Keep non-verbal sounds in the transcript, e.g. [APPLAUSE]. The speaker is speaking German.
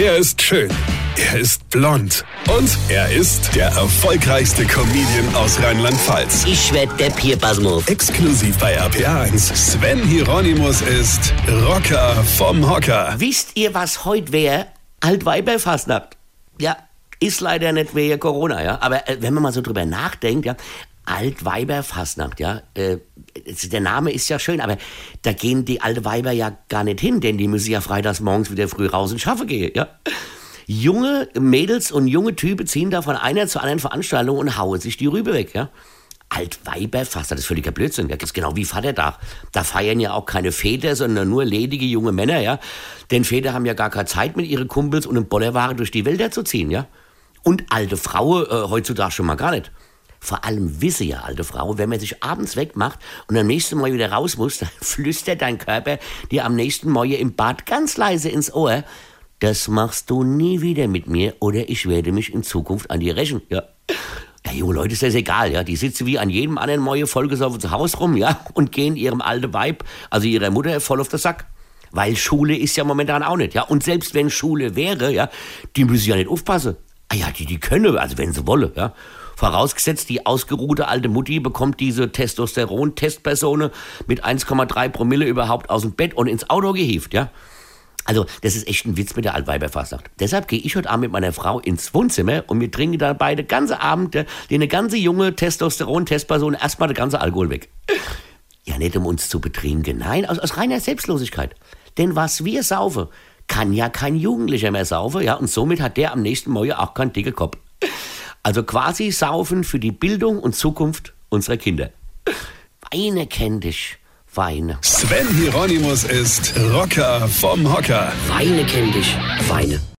Er ist schön. Er ist blond. Und er ist der erfolgreichste Comedian aus Rheinland-Pfalz. Ich werd der Pierpasmus. Exklusiv bei RPA1. Sven Hieronymus ist Rocker vom Hocker. Wisst ihr, was heute wäre? Altweiberfastnacht. Ja, ist leider nicht wegen Corona, ja. Aber äh, wenn man mal so drüber nachdenkt, ja, Altweiberfastnacht, ja. Äh, der Name ist ja schön, aber da gehen die alte Weiber ja gar nicht hin, denn die müssen ja freitags morgens wieder früh raus und schaffen gehen, ja. Junge Mädels und junge Typen ziehen da von einer zur anderen Veranstaltung und hauen sich die Rübe weg, ja. Altweiberfastnacht, das ist völliger Blödsinn. Ja, das ist genau wie Vatertag. Da feiern ja auch keine Väter, sondern nur ledige junge Männer, ja. Denn Väter haben ja gar keine Zeit, mit ihren Kumpels und einem Bollerware durch die Wälder zu ziehen, ja. Und alte Frauen äh, heutzutage schon mal gar nicht. Vor allem wisse ja, alte Frau, wenn man sich abends wegmacht und am nächsten Mal wieder raus muss, [LAUGHS] dann flüstert dein Körper dir am nächsten Morgen im Bad ganz leise ins Ohr, das machst du nie wieder mit mir oder ich werde mich in Zukunft an dir rächen, ja. Ja, junge Leute ist das egal, ja. Die sitzen wie an jedem anderen Morgen vollgesoffen zu Hause rum, ja, [LAUGHS] und gehen ihrem alten Weib, also ihrer Mutter, voll auf den Sack. Weil Schule ist ja momentan auch nicht, ja. Und selbst wenn Schule wäre, ja, die müssen ja nicht aufpassen. Ah ja, die, die können, also wenn sie wollen, ja. Vorausgesetzt, die ausgeruhte alte Mutti bekommt diese Testosteron-Testpersone mit 1,3 Promille überhaupt aus dem Bett und ins Auto gehievt, ja. Also, das ist echt ein Witz mit der Altweiberfastnacht. Deshalb gehe ich heute Abend mit meiner Frau ins Wohnzimmer und wir trinken dann beide ganze Abend äh, eine ganze junge Testosteron-Testperson erstmal den ganzen Alkohol weg. Ja, nicht um uns zu betrinken, nein, aus, aus reiner Selbstlosigkeit. Denn was wir saufen, kann ja kein Jugendlicher mehr saufen, ja, und somit hat der am nächsten Morgen auch keinen dicken Kopf. Also quasi saufen für die Bildung und Zukunft unserer Kinder. Weine kenn dich, Weine. Sven Hieronymus ist Rocker vom Hocker. Weine kenn dich, Weine.